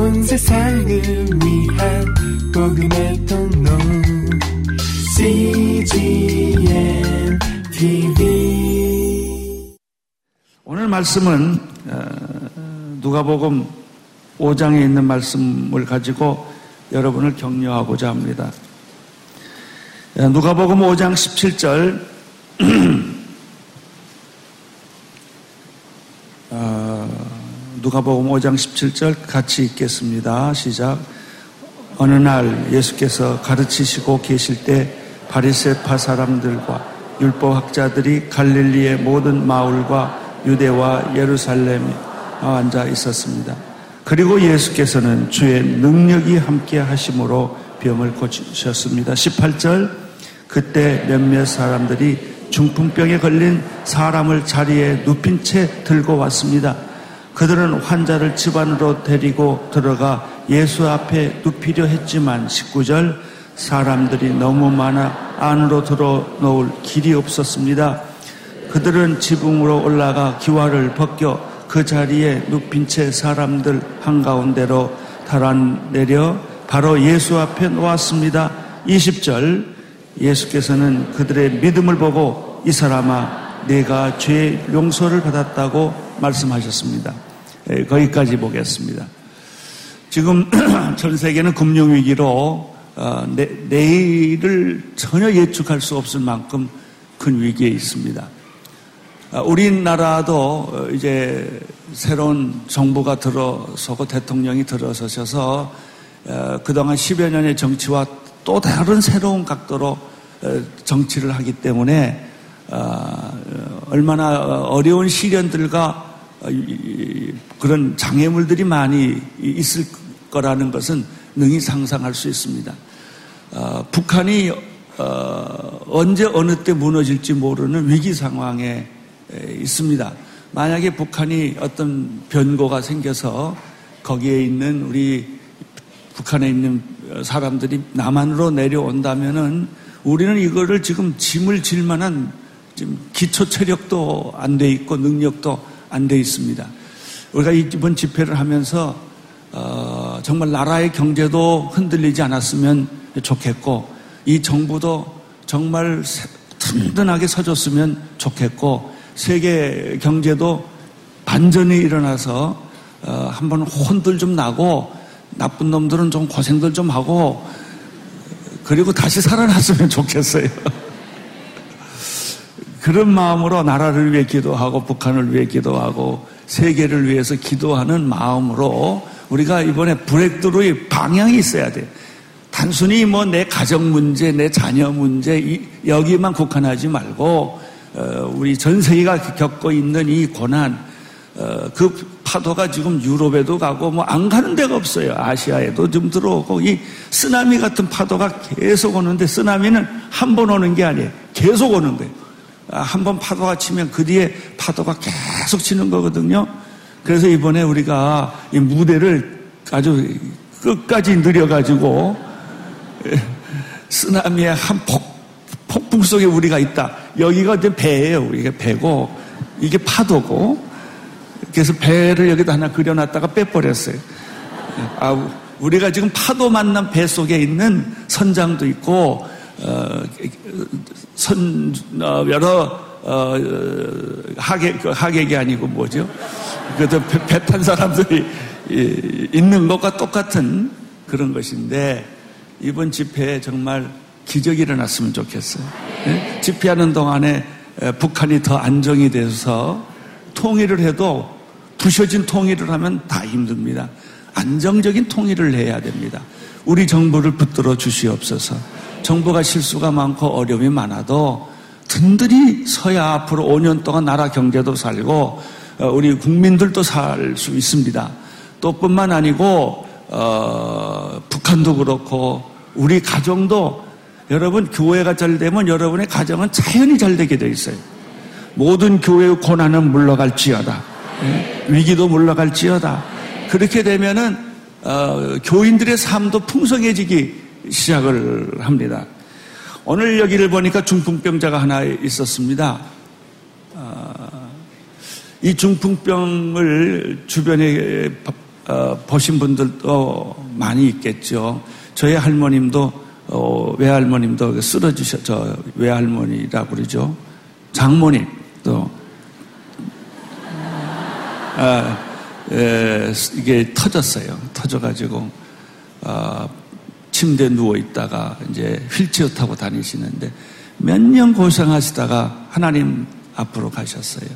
온 세상을 위한 복음의 통로. CGM TV 오늘 말씀은 어, 누가복음 5장에 있는 말씀을 가지고 여러분을 격려하고자 합니다. 어, 누가복음 5장 17절 누가복음 5장 17절 같이 읽겠습니다. 시작. 어느 날 예수께서 가르치시고 계실 때 바리새파 사람들과 율법 학자들이 갈릴리의 모든 마을과 유대와 예루살렘에 앉아 있었습니다. 그리고 예수께서는 주의 능력이 함께 하심으로 병을 고치셨습니다. 18절 그때 몇몇 사람들이 중풍병에 걸린 사람을 자리에 눕힌 채 들고 왔습니다. 그들은 환자를 집안으로 데리고 들어가 예수 앞에 눕히려 했지만 19절 사람들이 너무 많아 안으로 들어 놓을 길이 없었습니다. 그들은 지붕으로 올라가 기와를 벗겨 그 자리에 눕힌 채 사람들 한가운데로 달아내려 바로 예수 앞에 놓았습니다. 20절 예수께서는 그들의 믿음을 보고 이 사람아 내가 죄의 용서를 받았다고 말씀하셨습니다. 예, 거기까지 보겠습니다. 지금 전 세계는 금융위기로 어, 내일을 전혀 예측할 수 없을 만큼 큰 위기에 있습니다. 어, 우리나라도 어, 이제 새로운 정부가 들어서고 대통령이 들어서셔서 그동안 10여 년의 정치와 또 다른 새로운 각도로 정치를 하기 때문에 얼마나 어려운 시련들과 어, 그런 장애물들이 많이 있을 거라는 것은 능히 상상할 수 있습니다. 어, 북한이 어, 언제 어느 때 무너질지 모르는 위기 상황에 있습니다. 만약에 북한이 어떤 변고가 생겨서 거기에 있는 우리 북한에 있는 사람들이 남한으로 내려온다면은 우리는 이거를 지금 짐을 질 만한 지금 기초 체력도 안 돼 있고 능력도 안 돼 있습니다. 우리가 이번 집회를 하면서 어, 정말 나라의 경제도 흔들리지 않았으면 좋겠고 이 정부도 정말 든든하게 서줬으면 좋겠고 세계 경제도 반전이 일어나서 어, 한번 혼들 좀 나고 나쁜 놈들은 좀 고생들 좀 하고 그리고 다시 살아났으면 좋겠어요. 그런 마음으로 나라를 위해 기도하고 북한을 위해 기도하고 세계를 위해서 기도하는 마음으로 우리가 이번에 브렉드루의 방향이 있어야 돼. 단순히 뭐 내 가정 문제, 내 자녀 문제 여기만 국한하지 말고 어, 우리 전 세계가 겪고 있는 이 고난 어, 그 파도가 지금 유럽에도 가고 뭐 안 가는 데가 없어요. 아시아에도 좀 들어오고 이 쓰나미 같은 파도가 계속 오는데 쓰나미는 한 번 오는 게 아니에요. 계속 오는 거예요. 아, 한번 파도가 치면 그 뒤에 파도가 계속 치는 거거든요. 그래서 이번에 우리가 이 무대를 아주 끝까지 늘려가지고 쓰나미의 한 폭, 폭풍 속에 우리가 있다. 여기가 이제 배예요. 이게 배고 이게 파도고 그래서 배를 여기다 하나 그려놨다가 빼버렸어요. 아, 우리가 지금 파도 만난 배 속에 있는 선장도 있고 어, 선 어, 여러 어, 하객 그 하객이 아니고 뭐죠? 그래도 배 탄 사람들이 있는 것과 똑같은 그런 것인데 이번 집회에 정말 기적이 일어났으면 좋겠어요. 네? 집회하는 동안에 북한이 더 안정이 돼서 통일을 해도 부셔진 통일을 하면 다 힘듭니다. 안정적인 통일을 해야 됩니다. 우리 정부를 붙들어 주시옵소서. 정부가 실수가 많고 어려움이 많아도 든든히 서야 앞으로 5년 동안 나라 경제도 살고 어, 우리 국민들도 살 수 있습니다. 또 뿐만 아니고 어, 북한도 그렇고 우리 가정도 여러분 교회가 잘 되면 여러분의 가정은 자연히 잘 되게 돼 있어요. 모든 교회의 고난은 물러갈지어다. 네? 위기도 물러갈지어다. 그렇게 되면은 어, 교인들의 삶도 풍성해지기 시작을 합니다. 오늘 여기를 보니까 중풍병자가 하나 있었습니다. 아, 이 중풍병을 주변에 어, 보신 분들도 많이 있겠죠. 저희 할머님도 어, 외할머님도 쓰러지셔 저 외할머니라고 그러죠. 장모님도 아, 에, 이게 터졌어요. 터져가지고 어, 침대에 누워 있다가 이제 휠체어 타고 다니시는데 몇 년 고생하시다가 하나님 앞으로 가셨어요.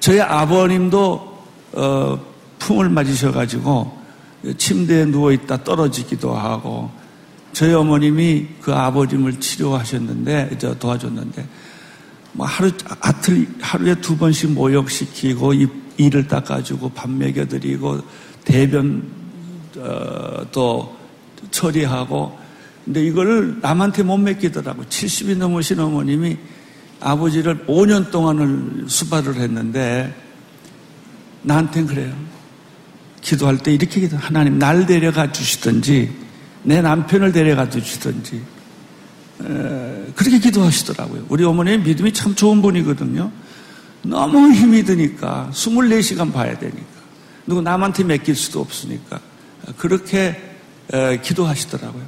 저희 아버님도 어, 풍을 맞으셔가지고 침대에 누워 있다 떨어지기도 하고 저희 어머님이 그 아버님을 치료하셨는데 저 도와줬는데 뭐 하루 아틀 하루에 두 번씩 모욕시키고 이를 닦아주고 밥 먹여드리고 대변 어, 또 처리하고 근데 이거를 남한테 못 맡기더라고 70이 넘으신 어머님이 아버지를 5년 동안을 수발을 했는데 나한텐 그래요. 기도할 때 이렇게 기도 하나님 날 데려가 주시든지 내 남편을 데려가 주시든지 그렇게 기도하시더라고요. 우리 어머니의 믿음이 참 좋은 분이거든요. 너무 힘이 드니까 24시간 봐야 되니까 누구 남한테 맡길 수도 없으니까 그렇게 기도하시더라고요.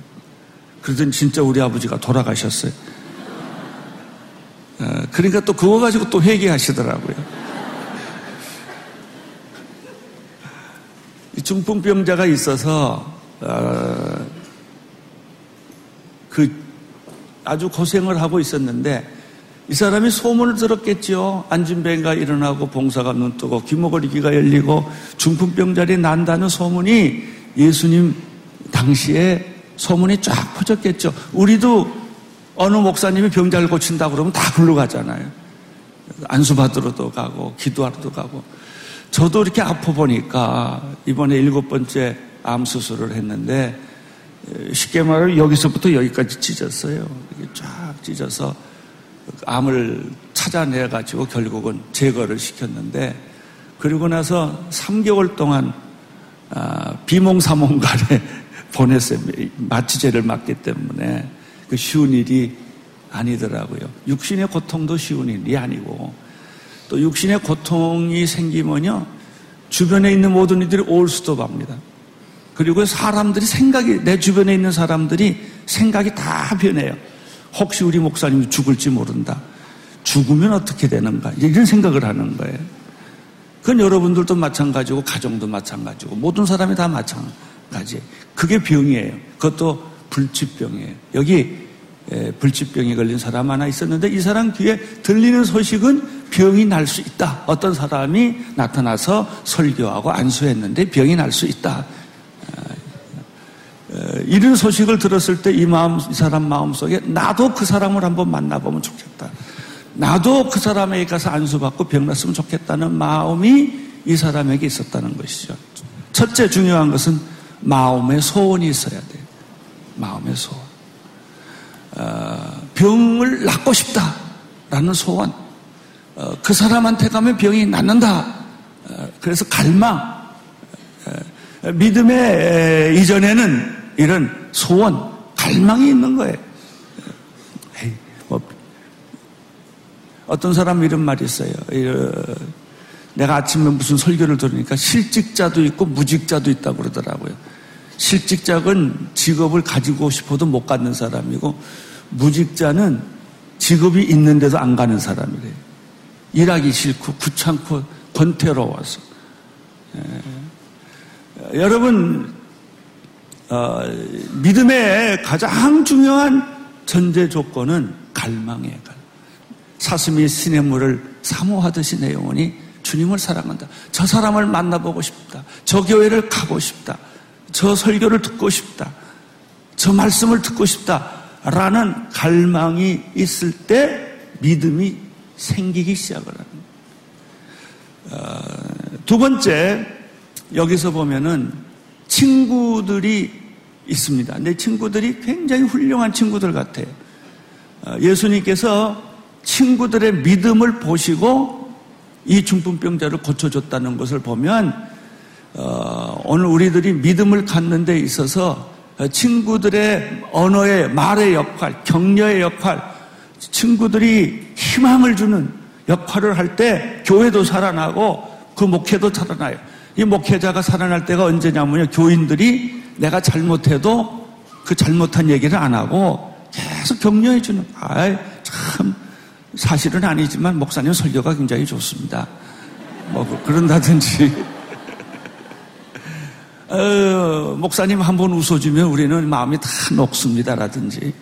그러더니 진짜 우리 아버지가 돌아가셨어요. 그러니까 또 그거 가지고 또 회개하시더라고요. 중풍병자가 있어서 어, 그 아주 고생을 하고 있었는데 이 사람이 소문을 들었겠죠. 안진뱅가 일어나고 봉사가 눈 뜨고 귀머거리기가 열리고 중풍병자리 난다는 소문이 예수님 당시에 소문이 쫙 퍼졌겠죠. 우리도 어느 목사님이 병자를 고친다 그러면 다 글로 가잖아요. 안수받으러도 가고 기도하러도 가고 저도 이렇게 아파 보니까 이번에 일곱 번째 암 수술을 했는데 쉽게 말하면 여기서부터 여기까지 찢었어요. 이렇게 쫙 찢어서 암을 찾아내 가지고 결국은 제거를 시켰는데 그리고 나서 3개월 동안 아, 비몽사몽간에 보냈어요. 마취제를 맞기 때문에 그 쉬운 일이 아니더라고요. 육신의 고통도 쉬운 일이 아니고 또 육신의 고통이 생기면요 주변에 있는 모든 이들이 올 수도 합니다. 그리고 사람들이 생각이 내 주변에 있는 사람들이 생각이 다 변해요. 혹시 우리 목사님이 죽을지 모른다. 죽으면 어떻게 되는가? 이런 생각을 하는 거예요. 그건 여러분들도 마찬가지고 가정도 마찬가지고 모든 사람이 다 마찬가지. 그게 병이에요. 그것도 불치병이에요. 여기 불치병에 걸린 사람 하나 있었는데 이 사람 귀에 들리는 소식은 병이 날 수 있다. 어떤 사람이 나타나서 설교하고 안수했는데 병이 날 수 있다. 이런 소식을 들었을 때 이 마음, 이 사람 마음 속에 나도 그 사람을 한번 만나보면 좋겠다. 나도 그 사람에게 가서 안수받고 병 났으면 좋겠다는 마음이 이 사람에게 있었다는 것이죠. 첫째 중요한 것은 마음의 소원이 있어야 돼요. 마음의 소원. 어, 병을 낫고 싶다라는 소원. 어, 그 사람한테 가면 병이 낫는다. 어, 그래서 갈망. 믿음의 이전에는 이런 소원, 갈망이 있는 거예요. 에이, 뭐, 어떤 사람 이런 말이 있어요. 내가 아침에 무슨 설교를 들으니까 실직자도 있고 무직자도 있다고 그러더라고요. 실직자는 직업을 가지고 싶어도 못 갖는 사람이고 무직자는 직업이 있는데도 안 가는 사람이래요. 일하기 싫고 귀찮고 권태로워서. 예. 여러분 어, 믿음의 가장 중요한 전제 조건은 갈망이에요. 사슴이 시냇물을 사모하듯이 내 영혼이 주님을 사랑한다. 저 사람을 만나보고 싶다. 저 교회를 가고 싶다. 저 설교를 듣고 싶다. 저 말씀을 듣고 싶다. 라는 갈망이 있을 때 믿음이 생기기 시작을 하는 어, 두 번째, 여기서 보면은 친구들이 있습니다. 내 친구들이 굉장히 훌륭한 친구들 같아요. 어, 예수님께서 친구들의 믿음을 보시고 이 중풍병자를 고쳐줬다는 것을 보면 어, 오늘 우리들이 믿음을 갖는 데 있어서 친구들의 언어의 말의 역할, 격려의 역할, 친구들이 희망을 주는 역할을 할 때 교회도 살아나고 그 목회도 살아나요. 이 목회자가 살아날 때가 언제냐면요. 교인들이 내가 잘못해도 그 잘못한 얘기를 안 하고 계속 격려해 주는. 아이, 참, 사실은 아니지만 목사님 설교가 굉장히 좋습니다. 뭐, 그런다든지. 어, 목사님 한 번 웃어주면 우리는 마음이 다 녹습니다라든지.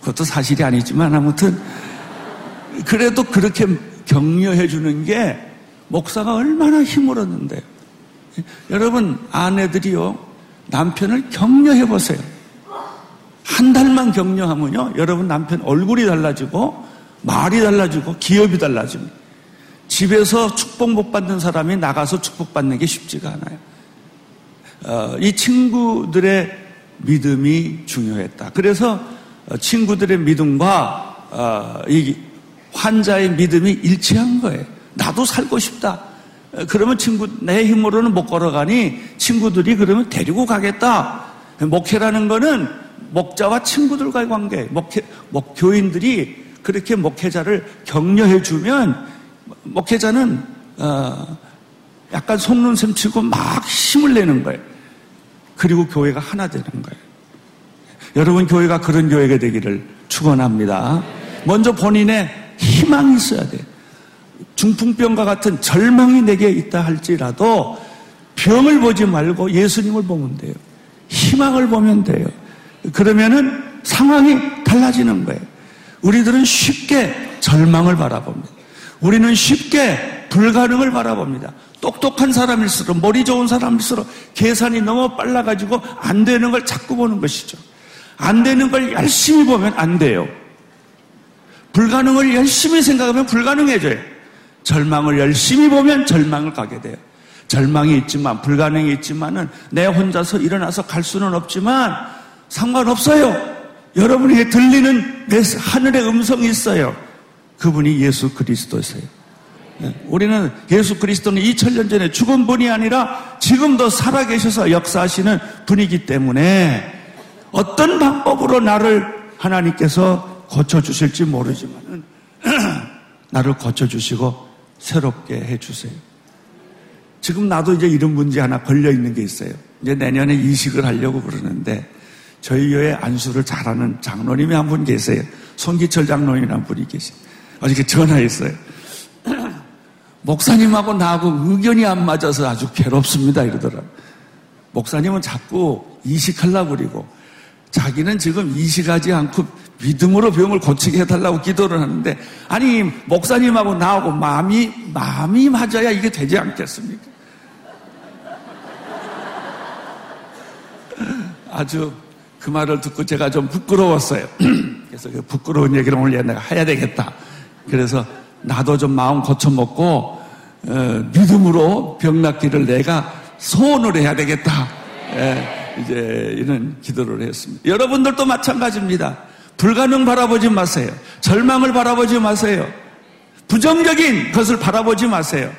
그것도 사실이 아니지만 아무튼 그래도 그렇게 격려해 주는 게 목사가 얼마나 힘을 얻는데요. 여러분 아내들이요 남편을 격려해 보세요. 한 달만 격려하면요 여러분 남편 얼굴이 달라지고 말이 달라지고 기업이 달라집니다. 집에서 축복 못 받는 사람이 나가서 축복 받는 게 쉽지가 않아요. 어, 이 친구들의 믿음이 중요했다. 그래서 친구들의 믿음과 어, 이 환자의 믿음이 일치한 거예요. 나도 살고 싶다. 그러면 친구, 내 힘으로는 못 걸어가니 친구들이 그러면 데리고 가겠다. 목회라는 거는 목자와 친구들과의 관계, 목회, 목, 교인들이 그렇게 목회자를 격려해 주면 목회자는, 어, 약간 속눈 셈 치고 막 힘을 내는 거예요. 그리고 교회가 하나 되는 거예요. 여러분 교회가 그런 교회가 되기를 축원합니다. 먼저 본인의 희망이 있어야 돼요. 중풍병과 같은 절망이 내게 있다 할지라도 병을 보지 말고 예수님을 보면 돼요. 희망을 보면 돼요. 그러면은 상황이 달라지는 거예요. 우리들은 쉽게 절망을 바라봅니다. 우리는 쉽게 불가능을 바라봅니다. 똑똑한 사람일수록, 머리 좋은 사람일수록 계산이 너무 빨라가지고 안 되는 걸 자꾸 보는 것이죠. 안 되는 걸 열심히 보면 안 돼요. 불가능을 열심히 생각하면 불가능해져요. 절망을 열심히 보면 절망을 가게 돼요. 절망이 있지만 불가능이 있지만은 내 혼자서 일어나서 갈 수는 없지만 상관없어요. 여러분에게 들리는 내 하늘의 음성이 있어요. 그분이 예수 그리스도세요. 네, 우리는 예수 그리스도는 2000년 전에 죽은 분이 아니라 지금도 살아계셔서 역사하시는 분이기 때문에 어떤 방법으로 나를 하나님께서 고쳐주실지 모르지만은 나를 고쳐주시고 새롭게 해주세요. 지금 나도 이제 이런 문제 하나 걸려 있는 게 있어요. 이제 내년에 이식을 하려고 그러는데 저희 교회 안수를 잘하는 장로님이 한 분 계세요. 손기철 장로님이라는 분이 계세요. 어저께 전화했어요. 목사님하고 나하고 의견이 안 맞아서 아주 괴롭습니다 이러더라고요. 목사님은 자꾸 이식하려고 그리고 자기는 지금 이식하지 않고 믿음으로 병을 고치게 해달라고 기도를 하는데 아니 목사님하고 나하고 마음이 마음이 맞아야 이게 되지 않겠습니까? 아주 그 말을 듣고 제가 좀 부끄러웠어요. 그래서 그 부끄러운 얘기를 오늘 내가 해야 되겠다. 그래서 나도 좀 마음 고쳐먹고 어, 믿음으로 병 낫기를 내가 소원을 해야 되겠다. 예. 이제 이런 기도를 했습니다. 여러분들도 마찬가지입니다. 불가능 바라보지 마세요. 절망을 바라보지 마세요. 부정적인 것을 바라보지 마세요.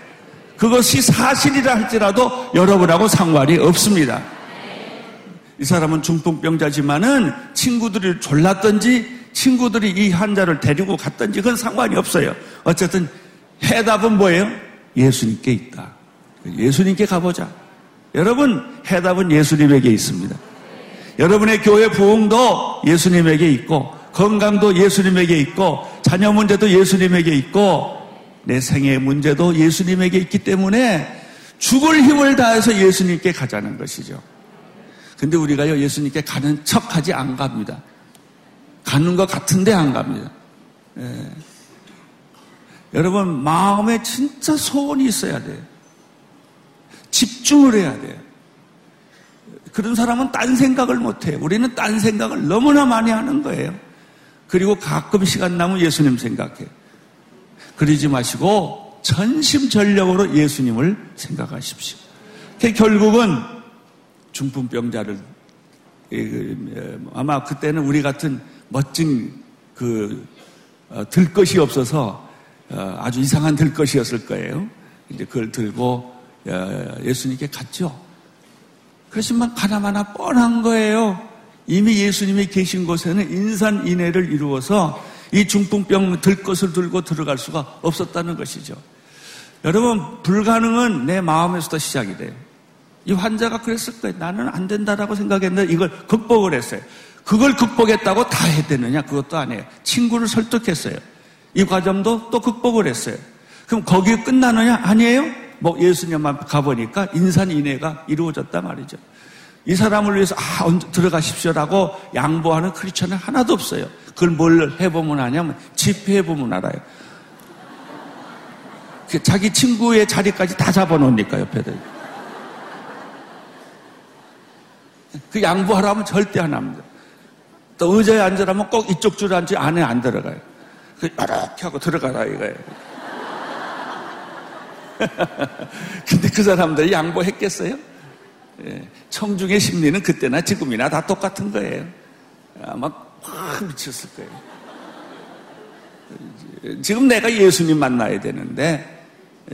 그것이 사실이라 할지라도 여러분하고 상관이 없습니다. 이 사람은 중풍병자지만은 친구들이 졸랐던지 친구들이 이 환자를 데리고 갔던지 그건 상관이 없어요. 어쨌든 해답은 뭐예요? 예수님께 있다. 예수님께 가보자. 여러분, 해답은 예수님에게 있습니다. 여러분의 교회 부흥도 예수님에게 있고, 건강도 예수님에게 있고, 자녀 문제도 예수님에게 있고, 내 생애 문제도 예수님에게 있기 때문에 죽을 힘을 다해서 예수님께 가자는 것이죠. 근데 우리가요, 예수님께 가는 척 하지 안 갑니다. 가는 것 같은데 안 갑니다. 예. 여러분, 마음에 진짜 소원이 있어야 돼요. 집중을 해야 돼요. 그런 사람은 딴 생각을 못 해요. 우리는 딴 생각을 너무나 많이 하는 거예요. 그리고 가끔 시간 남으면 예수님 생각해. 그러지 마시고 전심전력으로 예수님을 생각하십시오. 결국은 중풍병자를 그, 아마 그때는 우리 같은 멋진 그 어, 들것이 없어서 어, 아주 이상한 들것이었을 거예요. 이제 그걸 들고 예수님께 갔죠. 그렇지만 가나마나 뻔한 거예요. 이미 예수님이 계신 곳에는 인산인해를 이루어서 이 중풍병 들 것을 들고 들어갈 수가 없었다는 것이죠. 여러분, 불가능은 내 마음에서도 시작이 돼요. 이 환자가 그랬을 거예요. 나는 안 된다라고 생각했는데 이걸 극복을 했어요. 그걸 극복했다고 다 해야 되느냐? 그것도 아니에요. 친구를 설득했어요. 이 과정도 또 극복을 했어요. 그럼 거기에 끝나느냐? 아니에요. 뭐 예수님만 가보니까 인산인해가 이루어졌단 말이죠. 이 사람을 위해서 아 들어가십시오라고 양보하는 크리스천은 하나도 없어요. 그걸 뭘 해보면 아냐면 집회해보면 알아요. 그 자기 친구의 자리까지 다 잡아놓으니까 옆에들. 그 양보하라면 절대 안 합니다. 또 의자에 앉으라면 꼭 이쪽 줄 앉지 안에 안 들어가요. 그 이렇게 하고 들어가라 이거예요. 근데 그 사람들이 양보했겠어요? 예, 청중의 심리는 그때나 지금이나 다 똑같은 거예요. 아마 확 미쳤을 거예요. 지금 내가 예수님 만나야 되는데,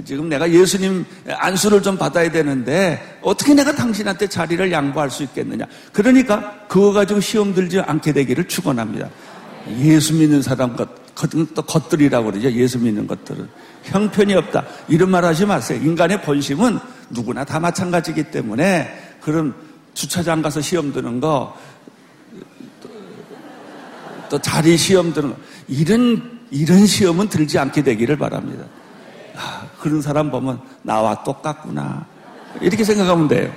지금 내가 예수님 안수를 좀 받아야 되는데, 어떻게 내가 당신한테 자리를 양보할 수 있겠느냐. 그러니까 그거 가지고 시험 들지 않게 되기를 축원합니다. 예수 믿는 사람 것, 또 것들이라고 그러죠. 예수 믿는 것들은. 형편이 없다. 이런 말 하지 마세요. 인간의 본심은 누구나 다 마찬가지이기 때문에 그런 주차장 가서 시험 드는 거, 또, 또 자리 시험 드는 거, 이런, 이런 시험은 들지 않게 되기를 바랍니다. 아, 그런 사람 보면 나와 똑같구나. 이렇게 생각하면 돼요.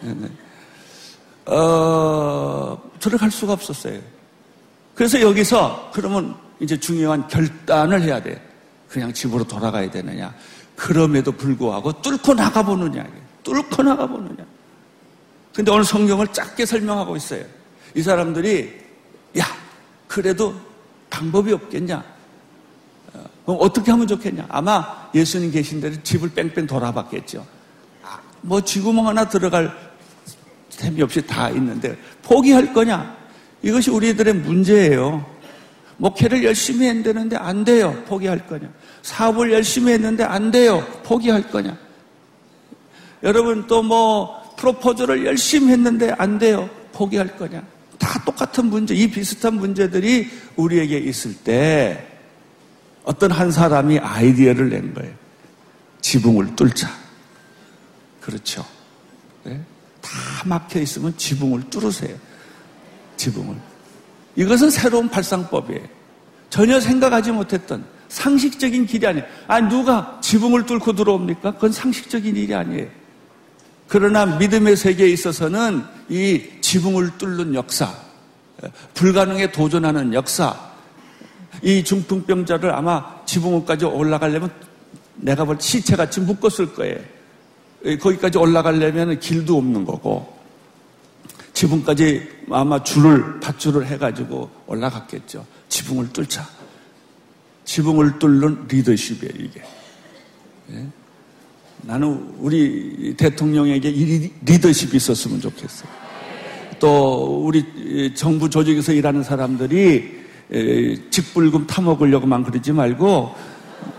네, 네. 어, 들어갈 수가 없었어요. 그래서 여기서 그러면 이제 중요한 결단을 해야 돼. 그냥 집으로 돌아가야 되느냐. 그럼에도 불구하고 뚫고 나가보느냐. 뚫고 나가보느냐. 근데 오늘 성경을 짧게 설명하고 있어요. 이 사람들이, 야, 그래도 방법이 없겠냐? 어, 그럼 어떻게 하면 좋겠냐? 아마 예수님 계신 데를 집을 뺑뺑 돌아봤겠죠. 아, 뭐 쥐구멍 하나 들어갈 셈이 없이 다 있는데 포기할 거냐? 이것이 우리들의 문제예요. 목회를 열심히 했는데 안 돼요. 포기할 거냐. 사업을 열심히 했는데 안 돼요. 포기할 거냐. 여러분 또 뭐 프로포즈를 열심히 했는데 안 돼요. 포기할 거냐. 다 똑같은 문제, 이 비슷한 문제들이 우리에게 있을 때 어떤 한 사람이 아이디어를 낸 거예요. 지붕을 뚫자. 그렇죠. 네? 다 막혀 있으면 지붕을 뚫으세요. 지붕을. 이것은 새로운 발상법이에요. 전혀 생각하지 못했던 상식적인 길이 아니에요. 아, 누가 지붕을 뚫고 들어옵니까? 그건 상식적인 일이 아니에요. 그러나 믿음의 세계에 있어서는 이 지붕을 뚫는 역사, 불가능에 도전하는 역사, 이 중풍병자를 아마 지붕까지 올라가려면 내가 볼 시체같이 묶었을 거예요. 거기까지 올라가려면 길도 없는 거고, 지붕까지 아마 줄을, 밧줄을 해가지고 올라갔겠죠. 지붕을 뚫자. 지붕을 뚫는 리더십이에요, 이게. 예? 나는 우리 대통령에게 이 리더십이 있었으면 좋겠어요. 또 우리 정부 조직에서 일하는 사람들이 직불금 타먹으려고만 그러지 말고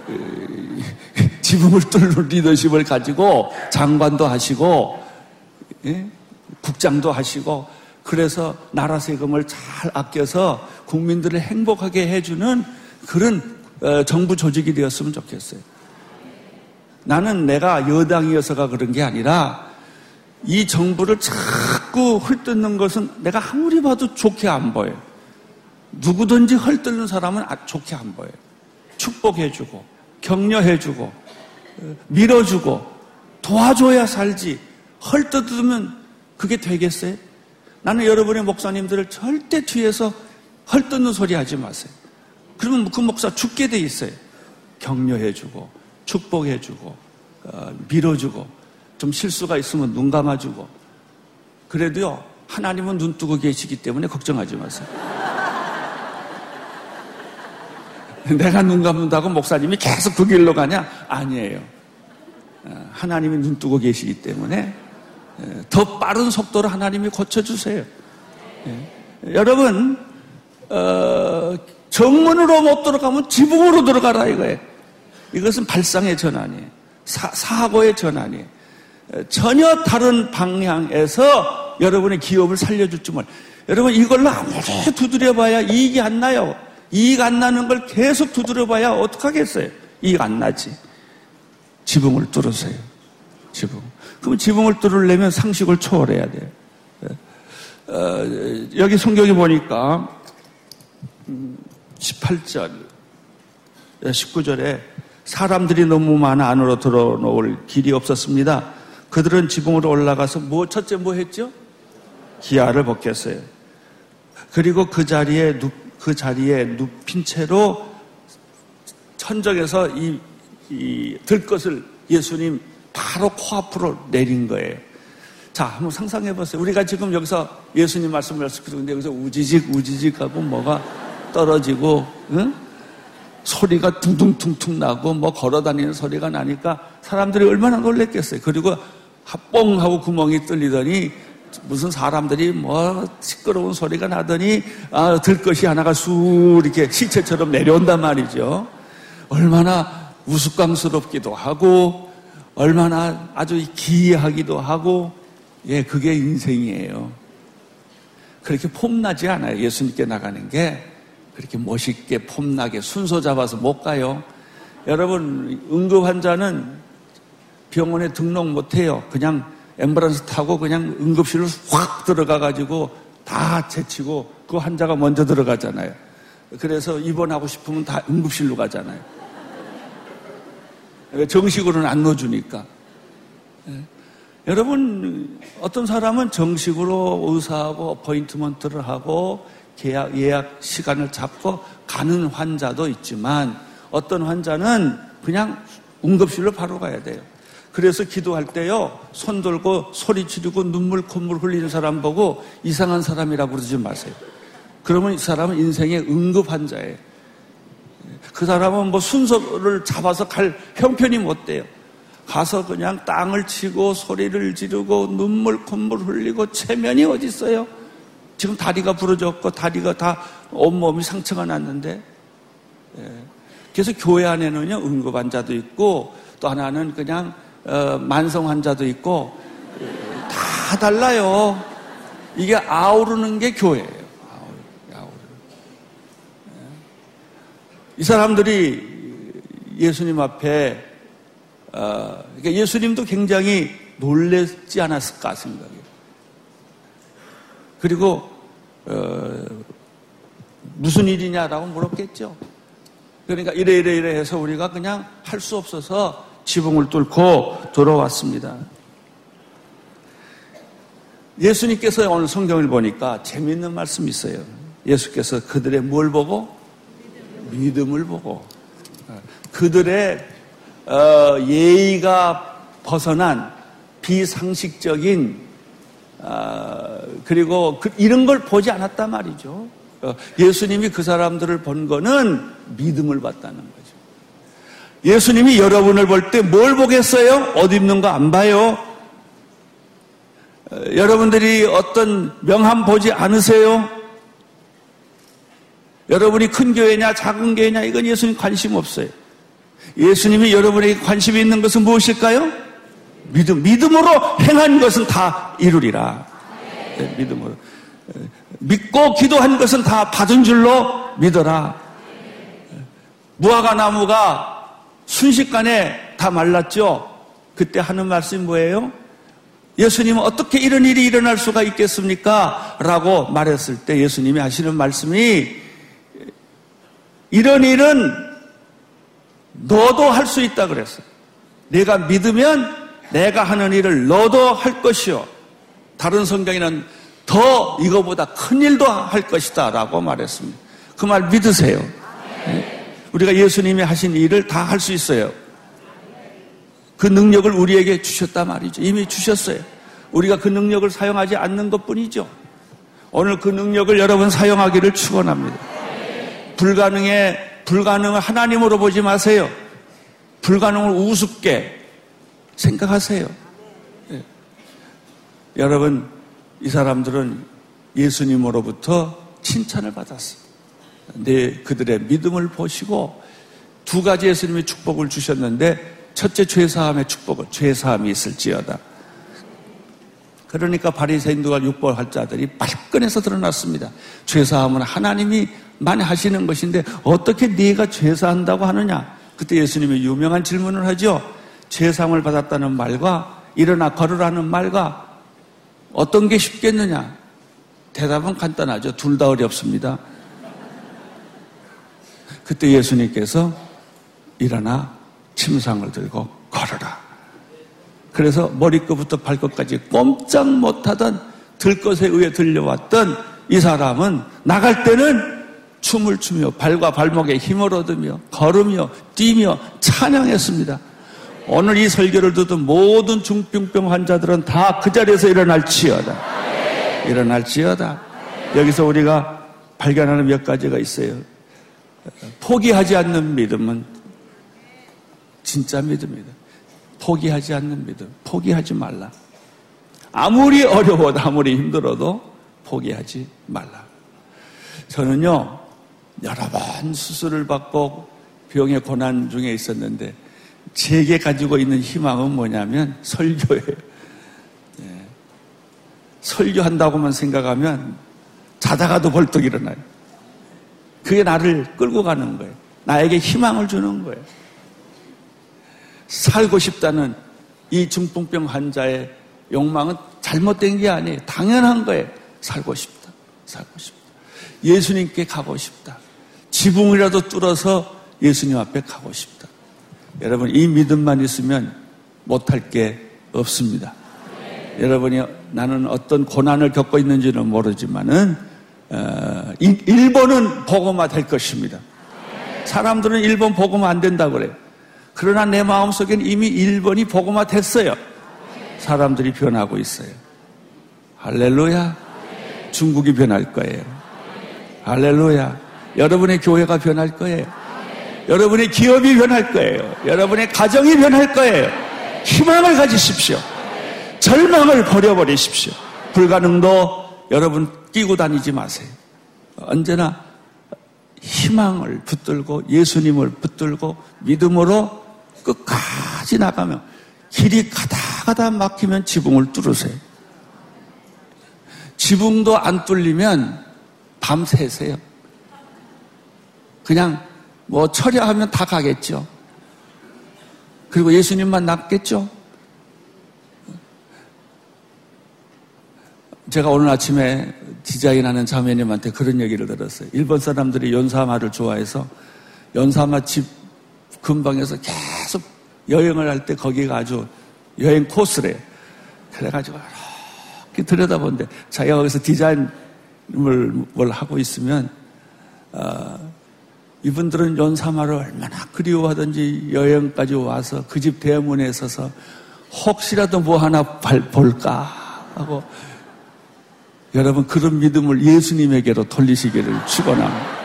지붕을 뚫는 리더십을 가지고 장관도 하시고 예? 국장도 하시고 그래서 나라 세금을 잘 아껴서 국민들을 행복하게 해주는 그런 어, 정부 조직이 되었으면 좋겠어요. 나는 내가 여당이어서가 그런 게 아니라 이 정부를 자꾸 헐뜯는 것은 내가 아무리 봐도 좋게 안 보여요. 누구든지 헐뜯는 사람은 아, 좋게 안 보여요. 축복해주고, 격려해주고, 어, 밀어주고, 도와줘야 살지. 헐뜯으면 그게 되겠어요? 나는 여러분의 목사님들을 절대 뒤에서 헐뜯는 소리 하지 마세요. 그러면 그 목사 죽게 돼 있어요. 격려해주고, 축복해주고, 어, 밀어주고, 좀 실수가 있으면 눈 감아주고. 그래도요, 하나님은 눈 뜨고 계시기 때문에 걱정하지 마세요. 내가 눈 감는다고 목사님이 계속 그 길로 가냐? 아니에요. 어, 하나님이 눈 뜨고 계시기 때문에 예, 더 빠른 속도로 하나님이 고쳐주세요. 예. 여러분, 어, 정문으로 못 들어가면 지붕으로 들어가라 이거예요. 이것은 발상의 전환이에요. 사, 고의 전환이에요. 전혀 다른 방향에서 여러분의 기업을 살려줄 줄 몰. 여러분 이걸로 아무리 두드려봐야 이익이 안 나요. 이익 안 나는 걸 계속 두드려봐야 어떡하겠어요? 이익 안 나지. 지붕을 뚫으세요. 지붕. 그럼 지붕을 뚫으려면 상식을 초월해야 돼요. 어, 여기 성경에 보니까 18절, 19절에 사람들이 너무 많아 안으로 들어놓을 길이 없었습니다. 그들은 지붕으로 올라가서 뭐 첫째 뭐 했죠? 기아를 벗겼어요. 그리고 그 자리에 눕, 그 자리에 눕힌 채로 천정에서 이, 이 들것을 예수님 바로 코앞으로 내린 거예요. 자, 한번 상상해 보세요. 우리가 지금 여기서 예수님 말씀을 듣는데 여기서 우지직 우지직 하고 뭐가 떨어지고 응? 소리가 둥둥퉁퉁 나고 뭐 걸어 다니는 소리가 나니까 사람들이 얼마나 놀랬겠어요. 그리고 뽕 하고 구멍이 뚫리더니 무슨 사람들이 뭐 시끄러운 소리가 나더니 아, 들 것이 하나가 쑥 이렇게 시체처럼 내려온단 말이죠. 얼마나 우스꽝스럽기도 하고 얼마나 아주 기이하기도 하고 예, 그게 인생이에요. 그렇게 폼나지 않아요. 예수님께 나가는 게 그렇게 멋있게 폼나게 순서 잡아서 못 가요. 여러분 응급 환자는 병원에 등록 못 해요. 그냥 앰뷸런스 타고 그냥 응급실로 확 들어가 가지고 다 제치고 그 환자가 먼저 들어가잖아요. 그래서 입원하고 싶으면 다 응급실로 가잖아요. 정식으로는 안 넣어주니까. 예. 여러분, 어떤 사람은 정식으로 의사하고 어포인트먼트를 하고 계약, 예약 시간을 잡고 가는 환자도 있지만 어떤 환자는 그냥 응급실로 바로 가야 돼요. 그래서 기도할 때요, 손 들고 소리 지르고 눈물 콧물 흘리는 사람 보고 이상한 사람이라고 그러지 마세요. 그러면 이 사람은 인생의 응급 환자예요. 그 사람은 뭐 순서를 잡아서 갈 형편이 못 돼요. 가서 그냥 땅을 치고 소리를 지르고 눈물 콧물 흘리고 체면이 어디 있어요? 지금 다리가 부러졌고 다리가 다 온몸이 상처가 났는데 예. 그래서 교회 안에는요 응급 환자도 있고 또 하나는 그냥 어, 만성 환자도 있고 다 달라요. 이게 아우르는 게 교회예요. 아우르. 예. 이 사람들이 예수님 앞에 어, 그러니까 예수님도 굉장히 놀랬지 않았을까 생각해요. 그리고 어, 무슨 일이냐라고 물었겠죠. 그러니까 이래 이래 이래 해서 우리가 그냥 할 수 없어서 지붕을 뚫고 돌아왔습니다. 예수님께서 오늘 성경을 보니까 재미있는 말씀이 있어요. 예수께서 그들의 뭘 보고? 믿음을 보고. 그들의 어, 예의가 벗어난 비상식적인 어, 그리고 그, 이런 걸 보지 않았단 말이죠. 어, 예수님이 그 사람들을 본 거는 믿음을 봤다는 거죠. 예수님이 여러분을 볼 때 뭘 보겠어요? 옷 입는 거 안 봐요. 어, 여러분들이 어떤 명함 보지 않으세요? 여러분이 큰 교회냐 작은 교회냐 이건 예수님 관심 없어요. 예수님이 여러분에게 관심이 있는 것은 무엇일까요? 믿음. 믿음으로 행한 것은 다 이루리라. 네, 믿음으로. 믿고 기도한 것은 다 받은 줄로 믿어라. 무화과 나무가 순식간에 다 말랐죠? 그때 하는 말씀이 뭐예요? 예수님은 어떻게 이런 일이 일어날 수가 있겠습니까? 라고 말했을 때 예수님이 하시는 말씀이 이런 일은 너도 할 수 있다 그랬어요. 내가 믿으면 내가 하는 일을 너도 할 것이요. 다른 성경에는 더 이거보다 큰 일도 할 것이다 라고 말했습니다. 그 말 믿으세요. 네? 우리가 예수님이 하신 일을 다 할 수 있어요. 그 능력을 우리에게 주셨단 말이죠. 이미 주셨어요. 우리가 그 능력을 사용하지 않는 것 뿐이죠. 오늘 그 능력을 여러분 사용하기를 축원합니다. 불가능해 불가능을 하나님으로 보지 마세요. 불가능을 우습게 생각하세요. 네. 여러분, 이 사람들은 예수님으로부터 칭찬을 받았어요. 네, 그들의 믿음을 보시고 두 가지 예수님이 축복을 주셨는데 첫째 죄사함의 축복은 죄사함이 있을지어다. 그러니까 바리새인들과 육보할 자들이 발끈해서 드러났습니다. 죄사함은 하나님이 만 하시는 것인데 어떻게 네가 죄사한다고 하느냐? 그때 예수님이 유명한 질문을 하죠. 죄사함을 받았다는 말과 일어나 걸으라는 말과 어떤 게 쉽겠느냐? 대답은 간단하죠. 둘 다 어렵습니다. 그때 예수님께서 일어나 침상을 들고 걸어라. 그래서 머리끝부터 발끝까지 꼼짝 못하던 들것에 의해 들려왔던 이 사람은 나갈 때는 춤을 추며 발과 발목에 힘을 얻으며 걸으며 뛰며 찬양했습니다. 오늘 이 설교를 듣던 모든 중병병 환자들은 다 그 자리에서 일어날지어다. 일어날지어다. 여기서 우리가 발견하는 몇 가지가 있어요. 포기하지 않는 믿음은 진짜 믿음이다. 포기하지 않는 믿음. 포기하지 말라. 아무리 어려워도 아무리 힘들어도 포기하지 말라. 저는요, 여러 번 수술을 받고 병의 고난 중에 있었는데, 제게 가지고 있는 희망은 뭐냐면 설교예요. 예. 설교한다고만 생각하면 자다가도 벌떡 일어나요. 그게 나를 끌고 가는 거예요. 나에게 희망을 주는 거예요. 살고 싶다는 이 중풍병 환자의 욕망은 잘못된 게 아니에요. 당연한 거예요. 살고 싶다. 살고 싶다. 예수님께 가고 싶다. 지붕이라도 뚫어서 예수님 앞에 가고 싶다. 여러분, 이 믿음만 있으면 못할 게 없습니다. 여러분이 나는 어떤 고난을 겪고 있는지는 모르지만은, 어, 일본은 복음화 될 것입니다. 사람들은 일본 복음화 안 된다고 그래요. 그러나 내 마음속엔 이미 일본이 복음화 됐어요. 사람들이 변하고 있어요. 할렐루야. 중국이 변할 거예요. 할렐루야. 여러분의 교회가 변할 거예요. 여러분의 기업이 변할 거예요. 여러분의 가정이 변할 거예요. 희망을 가지십시오. 절망을 버려버리십시오. 불가능도 여러분 끼고 다니지 마세요. 언제나 희망을 붙들고 예수님을 붙들고 믿음으로 끝까지 나가면 길이 가다 가다 막히면 지붕을 뚫으세요. 지붕도 안 뚫리면 밤새세요. 그냥 뭐 처리하면 다 가겠죠. 그리고 예수님만 남겠죠. 제가 오늘 아침에 디자인하는 자매님한테 그런 얘기를 들었어요. 일본 사람들이 연사마를 좋아해서 연사마 집 근방에서 계속 여행을 할 때 거기가 아주 여행 코스래. 그래가지고 이렇게 들여다보는데 자기가 거기서 디자인을 뭘 하고 있으면 어, 이분들은 연사마를 얼마나 그리워하든지 여행까지 와서 그 집 대문에 서서 혹시라도 뭐 하나 볼까 하고 여러분 그런 믿음을 예수님에게로 돌리시기를 축원합니다.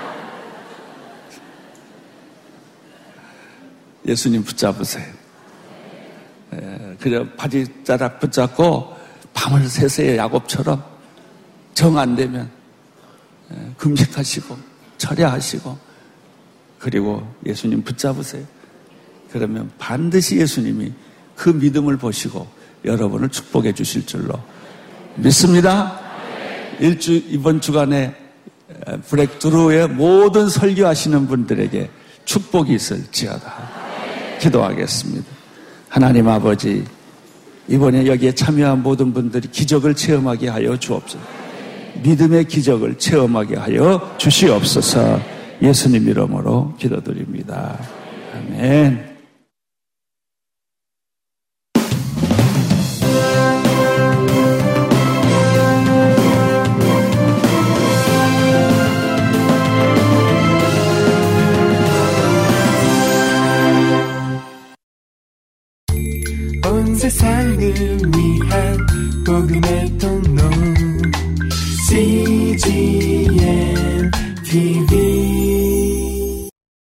예수님 붙잡으세요. 예, 그래 바지자락 붙잡고 밤을 새세요 야곱처럼 정 안 되면 예, 금식하시고 철야하시고 그리고 예수님 붙잡으세요. 그러면 반드시 예수님이 그 믿음을 보시고 여러분을 축복해 주실 줄로 믿습니다. 일주 이번 주간에 브렉드루의 모든 설교하시는 분들에게 축복이 있을지어다. 기도하겠습니다. 하나님 아버지, 이번에 여기에 참여한 모든 분들이 기적을 체험하게 하여 주옵소서. 믿음의 기적을 체험하게 하여 주시옵소서. 예수님 이름으로 기도드립니다. 아멘.